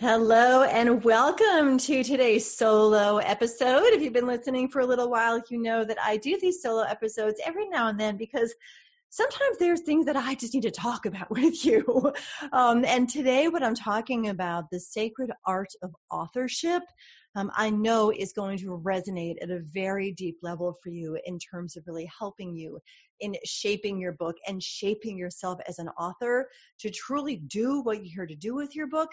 Hello and welcome to today's solo episode. If you've been listening for a little while, you know that I do these solo episodes every now and then because sometimes there's things that I just need to talk about with you. Um, and today, what I'm talking about, the sacred art of authorship, um, I know is going to resonate at a very deep level for you in terms of really helping you in shaping your book and shaping yourself as an author to truly do what you're here to do with your book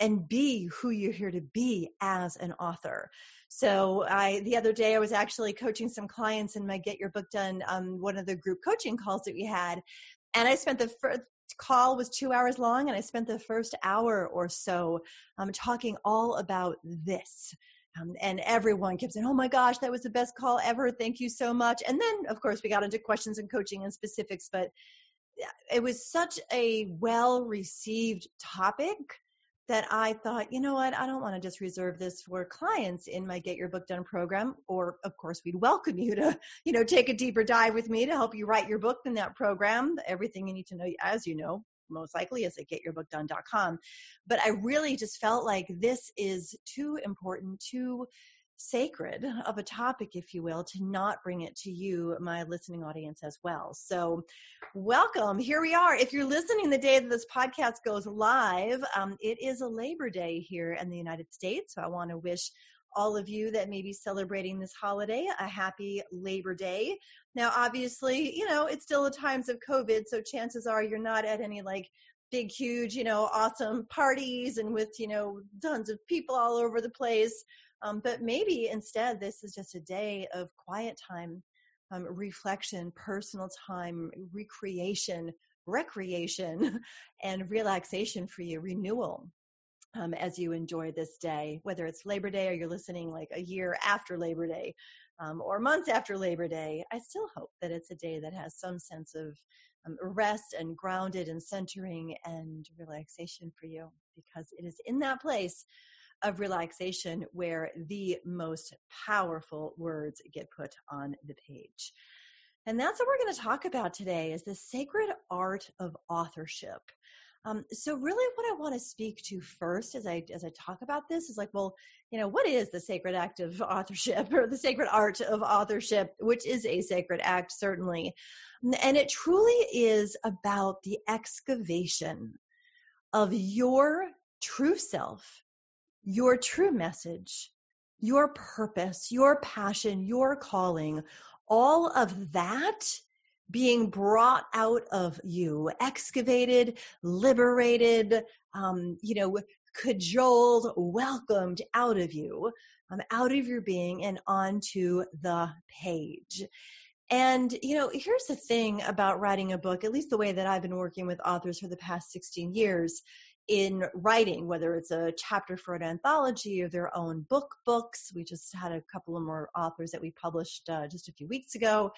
and be who you're here to be as an author. So I, the other day I was actually coaching some clients in my Get Your Book Done, um, one of the group coaching calls that we had. And I spent the first call was two hours long and I spent the first hour or so um, talking all about this. Um, and everyone kept saying, Oh my gosh, that was the best call ever. Thank you so much. And then, of course, we got into questions and coaching and specifics, but it was such a well received topic that I thought, you know what, I don't want to just reserve this for clients in my Get Your Book Done program. Or, of course, we'd welcome you to, you know, take a deeper dive with me to help you write your book in that program. Everything you need to know, as you know, most likely is at getyourbookdone.com. But I really just felt like this is too important, too sacred of a topic, if you will, to not bring it to you, my listening audience, as well. So, welcome. Here we are. If you're listening the day that this podcast goes live, um, it is a Labor Day here in the United States. So, I want to wish all of you that may be celebrating this holiday a happy Labor Day. Now, obviously, you know, it's still the times of COVID, so chances are you're not at any like big, huge, you know, awesome parties and with, you know, tons of people all over the place. Um, but maybe instead, this is just a day of quiet time, um, reflection, personal time, recreation, recreation, and relaxation for you, renewal. Um, as you enjoy this day, whether it's Labor Day or you're listening like a year after Labor Day um, or months after Labor Day, I still hope that it's a day that has some sense of um, rest and grounded and centering and relaxation for you because it is in that place of relaxation where the most powerful words get put on the page. And that's what we're going to talk about today is the sacred art of authorship. Um, so really what I want to speak to first as I as I talk about this is like, well, you know, what is the sacred act of authorship or the sacred art of authorship, which is a sacred act, certainly. And it truly is about the excavation of your true self your true message, your purpose, your passion, your calling, all of that being brought out of you, excavated, liberated, um, you know, cajoled, welcomed out of you, um, out of your being and onto the page. And, you know, here's the thing about writing a book, at least the way that I've been working with authors for the past 16 years, in writing, whether it's a chapter for an anthology or their own book books. We just had a couple of more authors that we published uh, just a few weeks ago.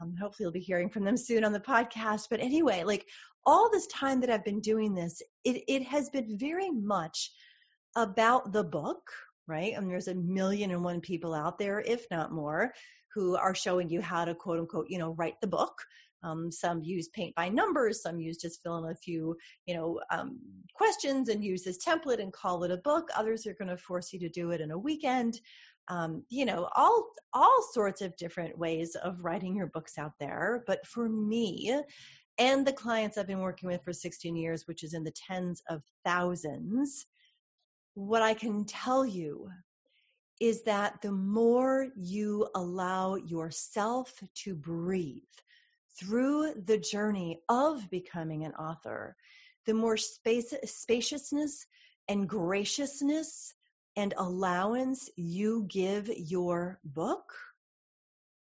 Um, hopefully, you'll be hearing from them soon on the podcast. But anyway, like all this time that I've been doing this, it, it has been very much about the book, right? And there's a million and one people out there, if not more, who are showing you how to quote unquote, you know, write the book. Um, some use paint by numbers, some use just fill in a few, you know, um, questions and use this template and call it a book. Others are going to force you to do it in a weekend. Um, you know, all all sorts of different ways of writing your books out there. But for me, and the clients I've been working with for 16 years, which is in the tens of thousands, what I can tell you is that the more you allow yourself to breathe, through the journey of becoming an author, the more space, spaciousness and graciousness and allowance you give your book,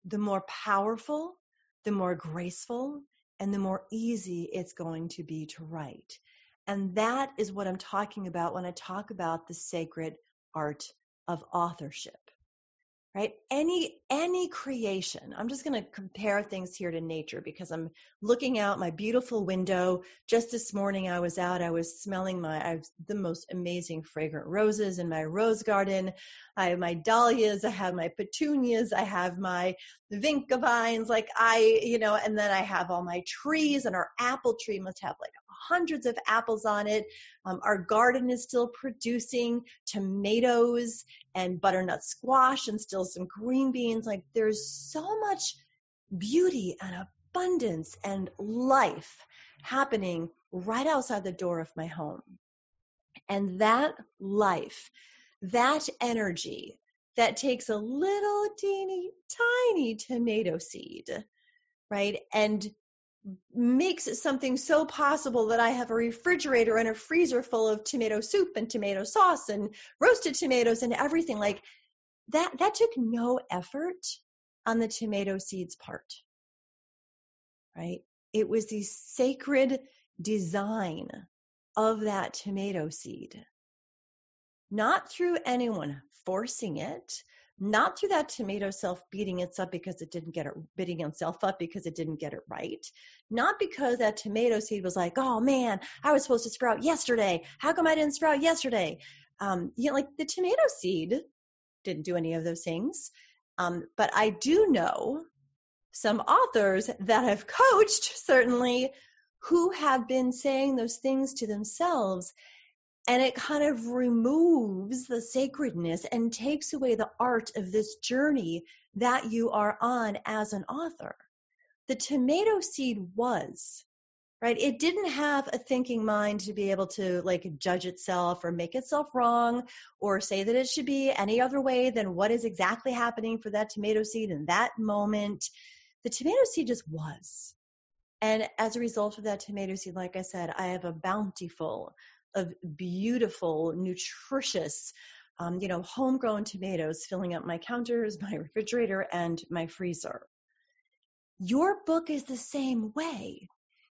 the more powerful, the more graceful and the more easy it's going to be to write. And that is what I'm talking about when I talk about the sacred art of authorship right? Any any creation i'm just going to compare things here to nature because i'm looking out my beautiful window. Just this morning i was out i was smelling my i have the most amazing fragrant roses in my rose garden. I have my dahlias i have my petunias i have my vinca vines like i you know and then i have all my trees and our apple tree must have like hundreds of apples on it. Um, our garden is still producing tomatoes and butternut squash and still some green beans. Like there's so much beauty and abundance and life happening right outside the door of my home. And that life, that energy that takes a little teeny tiny tomato seed, right? And makes something so possible that I have a refrigerator and a freezer full of tomato soup and tomato sauce and roasted tomatoes and everything. Like that that took no effort on the tomato seeds part right? It was the sacred design of that tomato seed. Not through anyone forcing it not through that tomato self beating itself because it didn't get it beating itself up because it didn't get it right. Not because that tomato seed was like oh man i was supposed to sprout yesterday. How come i didn't sprout yesterday? Um you know like the tomato seed didn't do any of those things. Um but i do know some authors that have coached certainly who have been saying those things to themselves and it kind of removes the sacredness and takes away the art of this journey that you are on as an author. The tomato seed was, right? It didn't have a thinking mind to be able to like judge itself or make itself wrong or say that it should be any other way than what is exactly happening for that tomato seed in that moment. The tomato seed just was. And as a result of that tomato seed, like I said, I have a bountiful of beautiful, nutritious, um, you know, homegrown tomatoes filling up my counters, my refrigerator, and my freezer. Your book is the same way.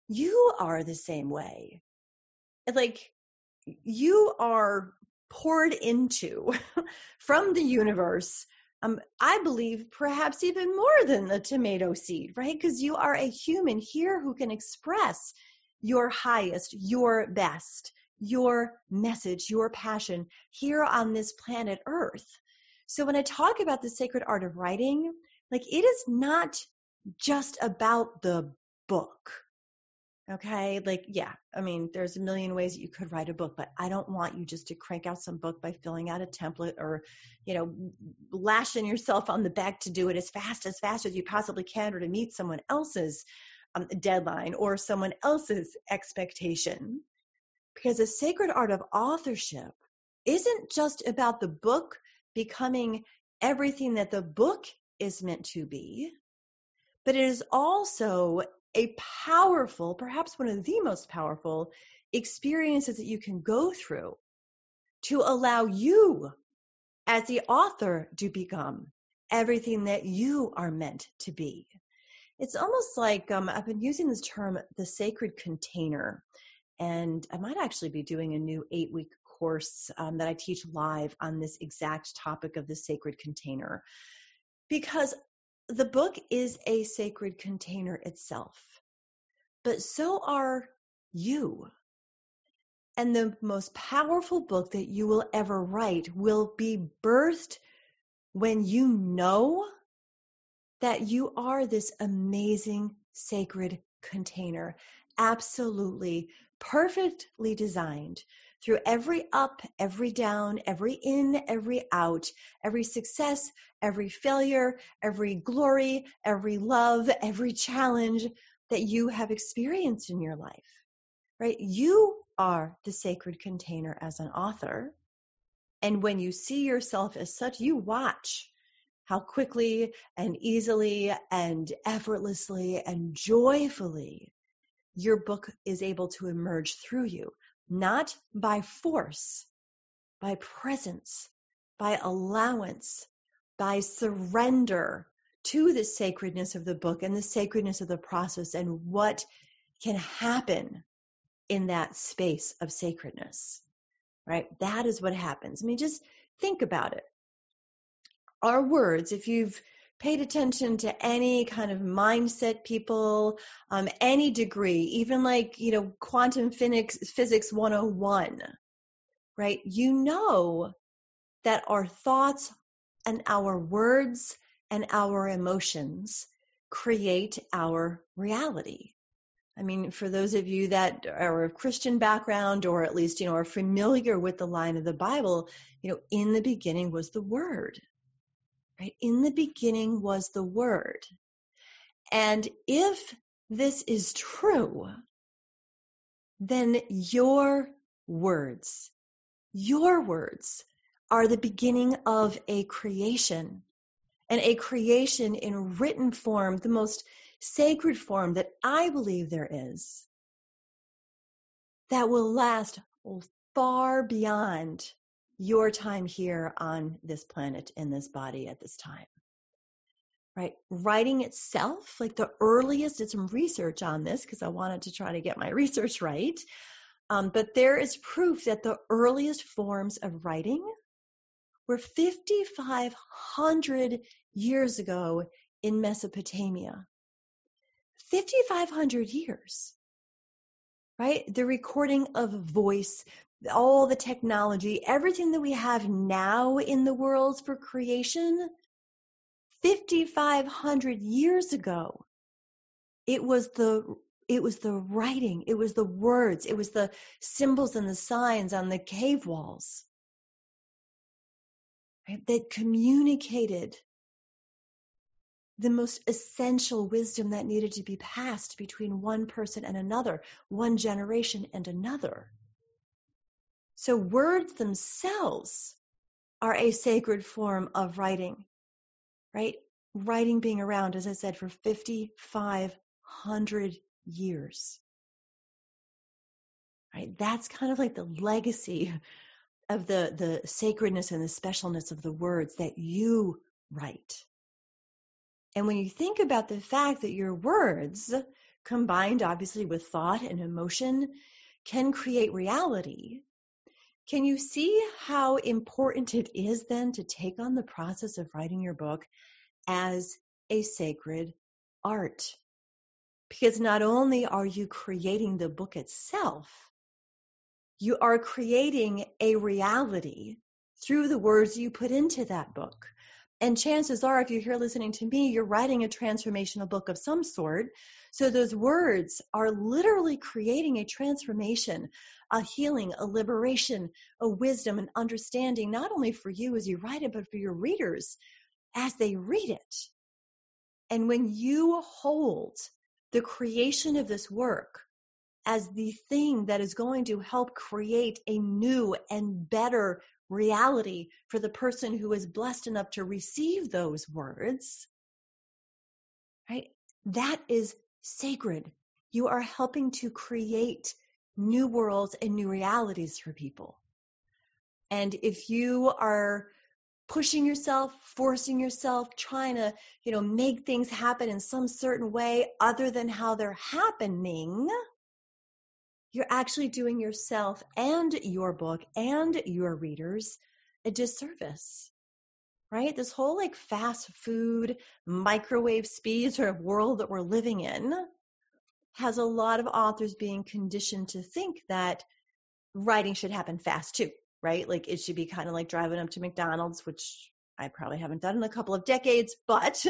You are the same way. Like, you are poured into from the universe um, I believe perhaps even more than the tomato seed, right? Because you are a human here who can express your highest, your best your message, your passion here on this planet Earth. So when I talk about the sacred art of writing, like it is not just about the book. Okay. Like, yeah, I mean, there's a million ways that you could write a book, but I don't want you just to crank out some book by filling out a template or, you know, lashing yourself on the back to do it as fast, as fast as you possibly can or to meet someone else's um, deadline or someone else's expectation. Because the sacred art of authorship isn't just about the book becoming everything that the book is meant to be, but it is also a powerful, perhaps one of the most powerful experiences that you can go through to allow you as the author to become everything that you are meant to be. It's almost like um, I've been using this term, the sacred container. And I might actually be doing a new eight week course um, that I teach live on this exact topic of the sacred container. Because the book is a sacred container itself, but so are you. And the most powerful book that you will ever write will be birthed when you know that you are this amazing sacred container. Absolutely perfectly designed through every up, every down, every in, every out, every success, every failure, every glory, every love, every challenge that you have experienced in your life, right? You are the sacred container as an author. And when you see yourself as such, you watch how quickly and easily and effortlessly and joyfully your book is able to emerge through you, not by force, by presence, by allowance, by surrender to the sacredness of the book and the sacredness of the process and what can happen in that space of sacredness, right? That is what happens. I mean, just think about it. Our words, if you've paid attention to any kind of mindset people, um, any degree, even like, you know, quantum physics, physics 101, right? You know that our thoughts and our words and our emotions create our reality. I mean, for those of you that are of Christian background or at least, you know, are familiar with the line of the Bible, you know, in the beginning was the Word, right? In the beginning was the Word. And if this is true, then your words, your words are the beginning of a creation and a creation in written form, the most sacred form that I believe there is, that will last far beyond your time here on this planet in this body at this time. Right? Writing itself, like the earliest, did some research on this because I wanted to try to get my research right. Um, but there is proof that the earliest forms of writing were 5,500 years ago in Mesopotamia. 5,500 years, right? The recording of voice, all the technology, everything that we have now in the world for creation, 5,500 years ago, it was the it was the writing, it was the words, it was the symbols and the signs on the cave walls right, that communicated the most essential wisdom that needed to be passed between one person and another, one generation and another. So words themselves are a sacred form of writing, right? Writing being around, as I said, for 5,500 years. Right? That's kind of like the legacy of the, the sacredness and the specialness of the words that you write. And when you think about the fact that your words, combined obviously with thought and emotion, can create reality, can you see how important it is then to take on the process of writing your book as a sacred art? Because not only are you creating the book itself, you are creating a reality through the words you put into that book. And chances are, if you're here listening to me, you're writing a transformational book of some sort. So those words are literally creating a transformation, a healing, a liberation, a wisdom, an understanding, not only for you as you write it, but for your readers as they read it. And when you hold the creation of this work as the thing that is going to help create a new and better reality for the person who is blessed enough to receive those words, right? That is sacred. You are helping to create new worlds and new realities for people. And if you are pushing yourself, forcing yourself, trying to, you know, make things happen in some certain way other than how they're happening, you're actually doing yourself and your book and your readers a disservice right? This whole like fast food microwave speed sort of world that we're living in has a lot of authors being conditioned to think that writing should happen fast too right? Like it should be kind of like driving up to mcdonald's which I probably haven't done in a couple of decades, but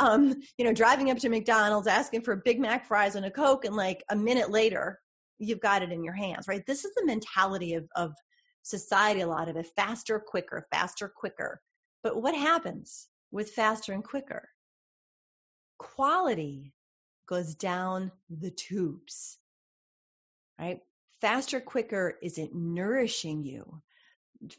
um, you know, driving up to McDonald's, asking for a Big Mac fries and a Coke, and like a minute later, you've got it in your hands, right? This is the mentality of, of society, a lot of it faster, quicker, faster, quicker. But what happens with faster and quicker? Quality goes down the tubes, right? Faster, quicker isn't nourishing you.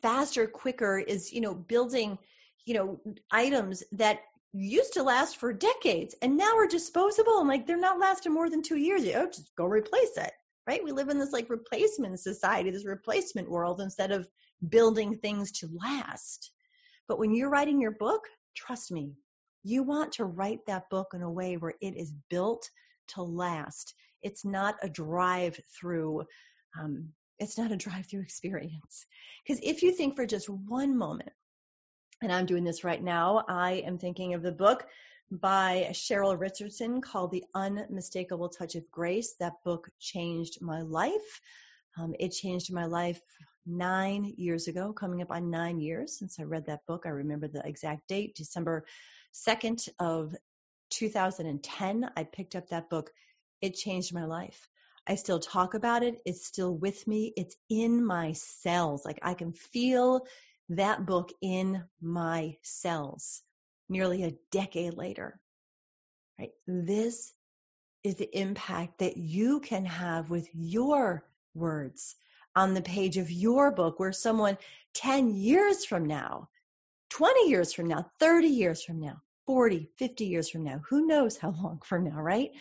Faster, quicker is, you know, building, you know, items that used to last for decades and now are disposable and like they're not lasting more than two years. Know, just go replace it right? We live in this like replacement society, this replacement world instead of building things to last. But when you're writing your book, trust me, You want to write that book in a way where it is built to last. It's not a drive through. Um, it's not a drive through experience. Because if you think for just one moment, and I'm doing this right now, I am thinking of the book by Cheryl Richardson called The Unmistakable Touch of Grace. That book changed my life. Um, it changed my life nine years ago, coming up on nine years since I read that book. I remember the exact date, December 2nd of 2010. I picked up that book. It changed my life. I still talk about it. It's still with me. It's in my cells. Like I can feel that book in my cells nearly a decade later. Right? This is the impact that you can have with your words on the page of your book, where someone 10 years from now, 20 years from now, 30 years from now, 40, 50 years from now, who knows how long from now, right?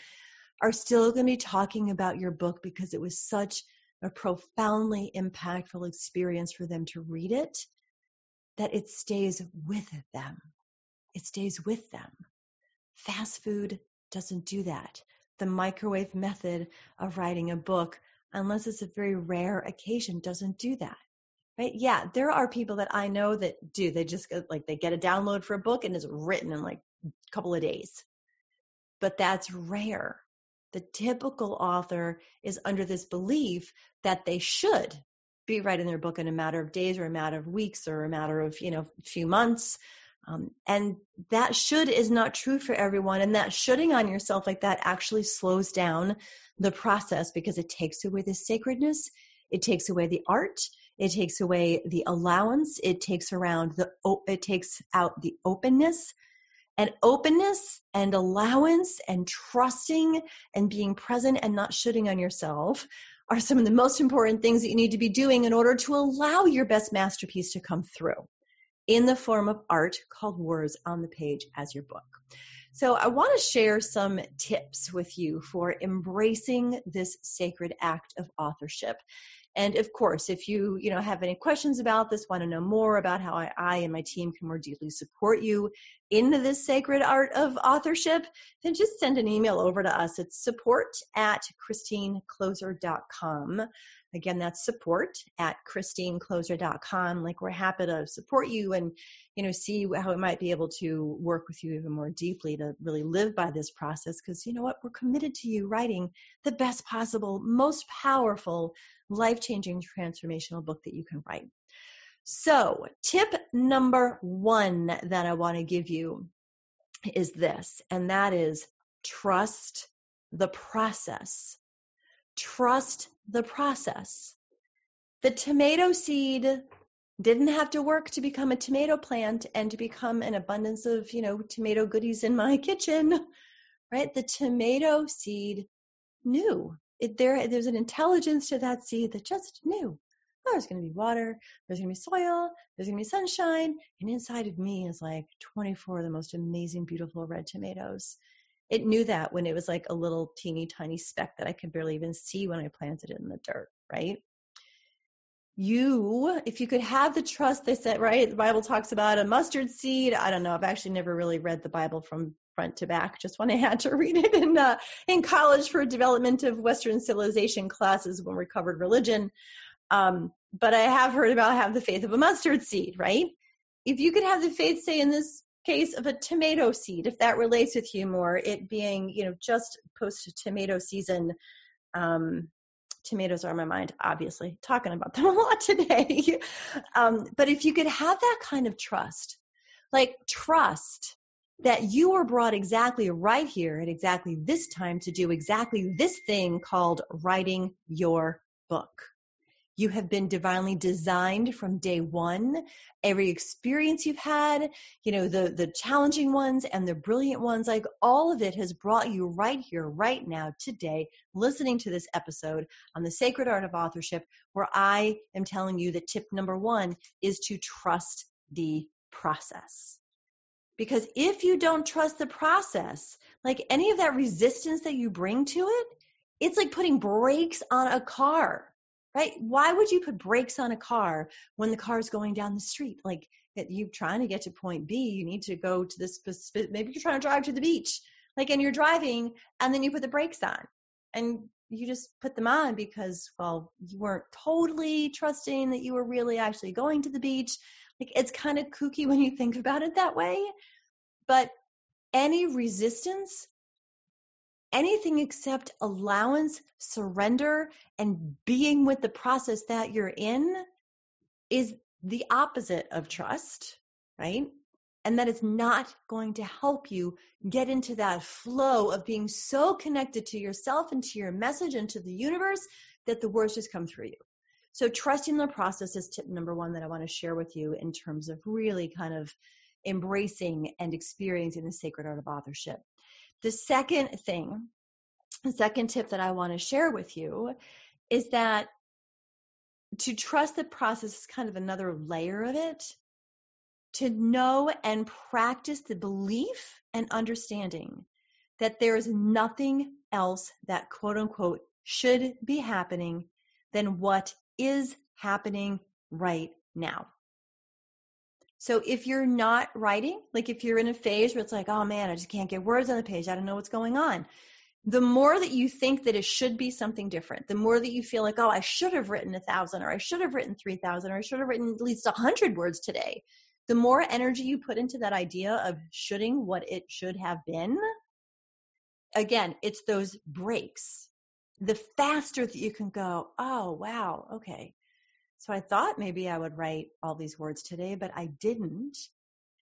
Are still going to be talking about your book because it was such a profoundly impactful experience for them to read it that it stays with them. It stays with them. Fast food doesn't do that. The microwave method of writing a book, unless it's a very rare occasion, doesn't do that. Right? Yeah, there are people that I know that do. They just like they get a download for a book and it's written in like a couple of days. But that's rare. The typical author is under this belief that they should be writing their book in a matter of days or a matter of weeks or a matter of, you know, a few months. Um, and that should is not true for everyone. And that shoulding on yourself like that actually slows down the process because it takes away the sacredness, it takes away the art, it takes away the allowance, it takes around the it takes out the openness. And openness and allowance and trusting and being present and not shooting on yourself are some of the most important things that you need to be doing in order to allow your best masterpiece to come through in the form of art called words on the page as your book. So I want to share some tips with you for embracing this sacred act of authorship. And of course, if you, you know, have any questions about this, want to know more about how I, I and my team can more deeply support you into this sacred art of authorship, then just send an email over to us. It's support at christinekloser.com. Again, that's support at christinekloser.com. Like we're happy to support you and, you know, see how we might be able to work with you even more deeply to really live by this process. Cause you know what? We're committed to you writing the best possible, most powerful, life changing, transformational book that you can write. So tip number one that I want to give you is this, and that is trust the process trust the process. The tomato seed didn't have to work to become a tomato plant and to become an abundance of, you know, tomato goodies in my kitchen, right? The tomato seed knew. It, there, there's an intelligence to that seed that just knew. Oh, there's going to be water, there's going to be soil, there's going to be sunshine, and inside of me is like 24 of the most amazing, beautiful red tomatoes it knew that when it was like a little teeny tiny speck that I could barely even see when I planted it in the dirt, right? You, if you could have the trust, they said, right? The Bible talks about a mustard seed. I don't know. I've actually never really read the Bible from front to back, just when I had to read it in uh, in college for development of Western civilization classes when we covered religion. Um, but I have heard about have the faith of a mustard seed, right? If you could have the faith, say in this case of a tomato seed, if that relates with you more, it being, you know, just post tomato season. Um, tomatoes are on my mind, obviously, talking about them a lot today. um, but if you could have that kind of trust, like trust that you were brought exactly right here at exactly this time to do exactly this thing called writing your book. You have been divinely designed from day one. Every experience you've had, you know, the, the challenging ones and the brilliant ones, like all of it has brought you right here, right now, today, listening to this episode on the sacred art of authorship, where I am telling you that tip number one is to trust the process. Because if you don't trust the process, like any of that resistance that you bring to it, it's like putting brakes on a car right? Why would you put brakes on a car when the car is going down the street? Like you're trying to get to point B, you need to go to this specific, maybe you're trying to drive to the beach, like, and you're driving and then you put the brakes on and you just put them on because, well, you weren't totally trusting that you were really actually going to the beach. Like, it's kind of kooky when you think about it that way. But any resistance, anything except allowance, surrender, and being with the process that you're in is the opposite of trust, right? And that is not going to help you get into that flow of being so connected to yourself and to your message and to the universe that the words just come through you. So, trusting the process is tip number one that I want to share with you in terms of really kind of embracing and experiencing the sacred art of authorship. The second thing, the second tip that I want to share with you is that to trust the process is kind of another layer of it. To know and practice the belief and understanding that there is nothing else that quote unquote should be happening than what is happening right now. So if you're not writing, like if you're in a phase where it's like, oh man, I just can't get words on the page, I don't know what's going on. The more that you think that it should be something different, the more that you feel like, oh, I should have written a thousand, or I should have written three thousand, or I should have written at least a hundred words today. The more energy you put into that idea of shoulding what it should have been, again, it's those breaks. The faster that you can go, oh wow, okay, so I thought maybe I would write all these words today, but I didn't.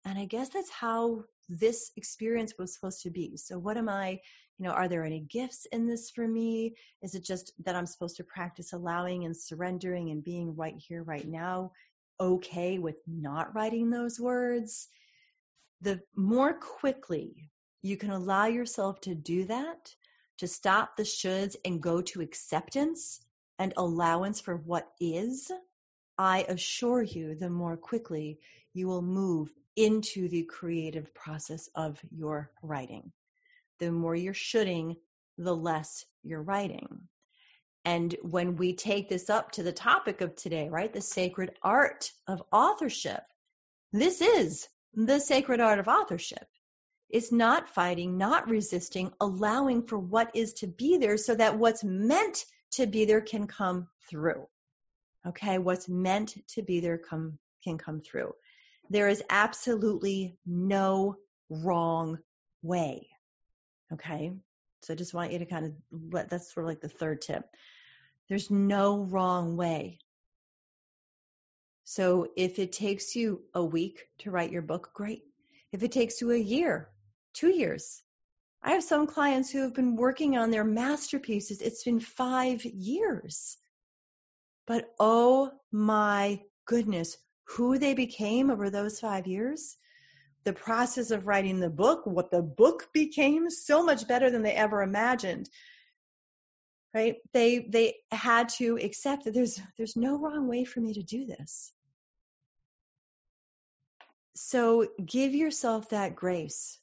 And I guess that's how this experience was supposed to be. So, what am I, you know, are there any gifts in this for me? Is it just that I'm supposed to practice allowing and surrendering and being right here, right now, okay with not writing those words? The more quickly you can allow yourself to do that, to stop the shoulds and go to acceptance, and allowance for what is, I assure you, the more quickly you will move into the creative process of your writing. The more you're shoulding, the less you're writing. And when we take this up to the topic of today, right, the sacred art of authorship, this is the sacred art of authorship. It's not fighting, not resisting, allowing for what is to be there so that what's meant to be there can come through. Okay, what's meant to be there come can come through. There is absolutely no wrong way. Okay? So I just want you to kind of let that's sort of like the third tip. There's no wrong way. So if it takes you a week to write your book, great. If it takes you a year, two years, I have some clients who have been working on their masterpieces. It's been five years. But oh my goodness, who they became over those five years, the process of writing the book, what the book became, so much better than they ever imagined. Right? They they had to accept that there's there's no wrong way for me to do this. So give yourself that grace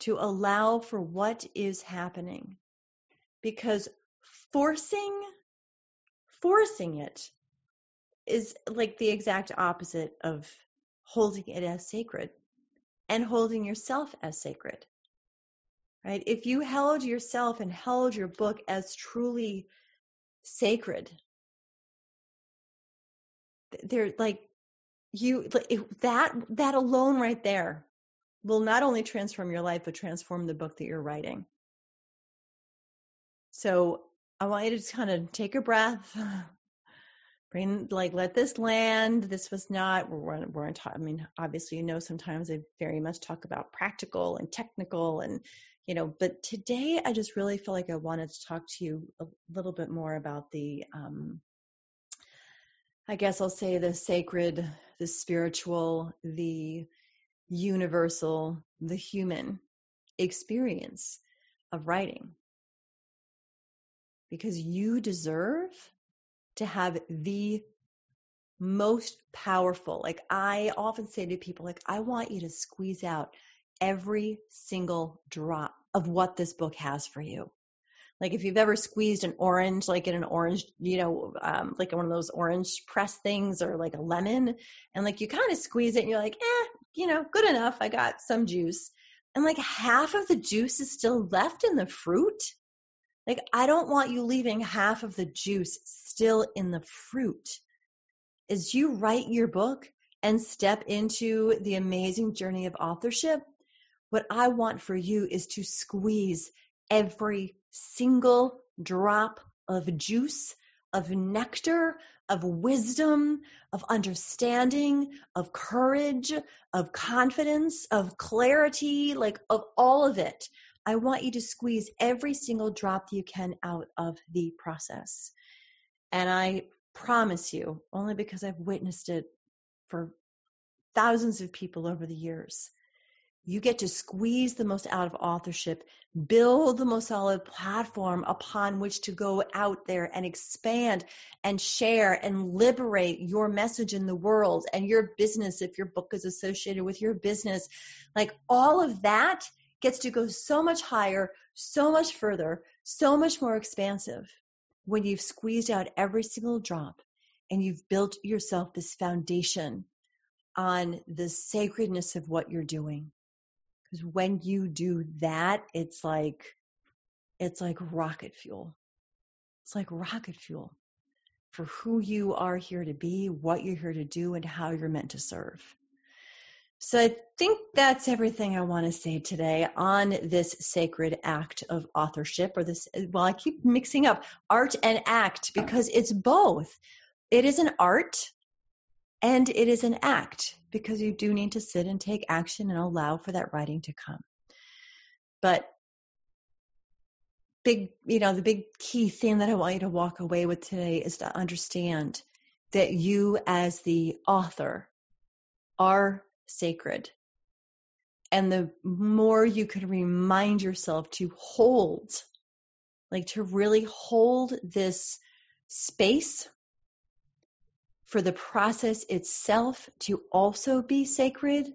to allow for what is happening. Because forcing, forcing it is like the exact opposite of holding it as sacred and holding yourself as sacred. Right? If you held yourself and held your book as truly sacred, they're like you that that alone right there will not only transform your life, but transform the book that you're writing. So I want you to just kind of take a breath, bring, like, let this land. This was not, we're, we're talk, I mean, obviously, you know, sometimes I very much talk about practical and technical and, you know, but today I just really feel like I wanted to talk to you a little bit more about the, um, I guess I'll say the sacred, the spiritual, the universal, the human experience of writing. Because you deserve to have the most powerful, like I often say to people, like, I want you to squeeze out every single drop of what this book has for you. Like if you've ever squeezed an orange, like in an orange, you know, um, like one of those orange press things or like a lemon, and like you kind of squeeze it and you're like, eh, you know, good enough. I got some juice. And like half of the juice is still left in the fruit. Like I don't want you leaving half of the juice still in the fruit. As you write your book and step into the amazing journey of authorship, what I want for you is to squeeze every single drop of juice, of nectar, of wisdom, of understanding, of courage, of confidence, of clarity, like of all of it. I want you to squeeze every single drop you can out of the process. And I promise you, only because I've witnessed it for thousands of people over the years, you get to squeeze the most out of authorship, build the most solid platform upon which to go out there and expand and share and liberate your message in the world and your business if your book is associated with your business. Like all of that gets to go so much higher, so much further, so much more expansive when you've squeezed out every single drop and you've built yourself this foundation on the sacredness of what you're doing because when you do that, it's like, it's like rocket fuel. It's like rocket fuel for who you are here to be, what you're here to do, and how you're meant to serve. So I think that's everything I want to say today on this sacred act of authorship or this well I keep mixing up art and act because it's both. It is an art and it is an act because you do need to sit and take action and allow for that writing to come. But big, you know, the big key thing that I want you to walk away with today is to understand that you as the author are sacred. And the more you can remind yourself to hold, like to really hold this space for the process itself to also be sacred,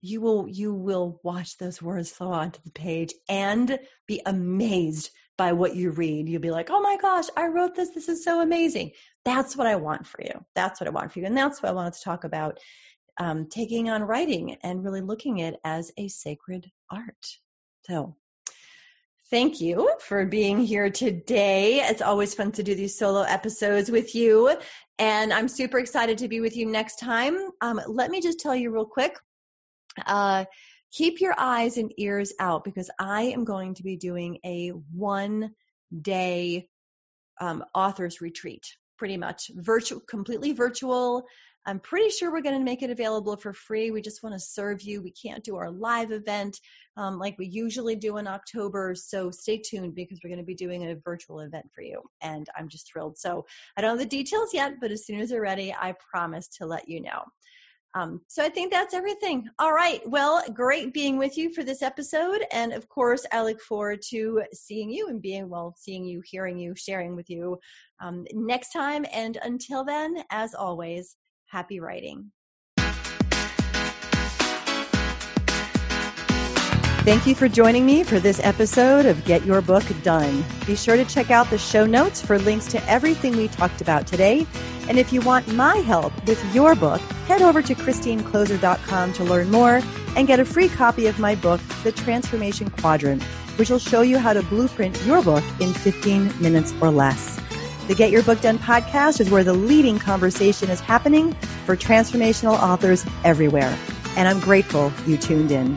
you will you will watch those words flow onto the page and be amazed by what you read. You'll be like, "Oh my gosh, I wrote this. This is so amazing." That's what I want for you. That's what I want for you, and that's what I wanted to talk about: um, taking on writing and really looking at it as a sacred art. So, Thank you for being here today. It's always fun to do these solo episodes with you. And I'm super excited to be with you next time. Um, let me just tell you real quick. Uh, keep your eyes and ears out because I am going to be doing a one day um, authors retreat, pretty much virtual, completely virtual. I'm pretty sure we're going to make it available for free. We just want to serve you. We can't do our live event um, like we usually do in October. So stay tuned because we're going to be doing a virtual event for you. And I'm just thrilled. So I don't have the details yet, but as soon as they're ready, I promise to let you know. Um, so I think that's everything. All right. Well, great being with you for this episode. And of course, I look forward to seeing you and being, well, seeing you, hearing you, sharing with you um, next time. And until then, as always, happy writing. Thank you for joining me for this episode of Get Your Book Done. Be sure to check out the show notes for links to everything we talked about today. And if you want my help with your book, head over to christinekloser.com to learn more and get a free copy of my book, The Transformation Quadrant, which will show you how to blueprint your book in 15 minutes or less. The Get Your Book Done podcast is where the leading conversation is happening for transformational authors everywhere. And I'm grateful you tuned in.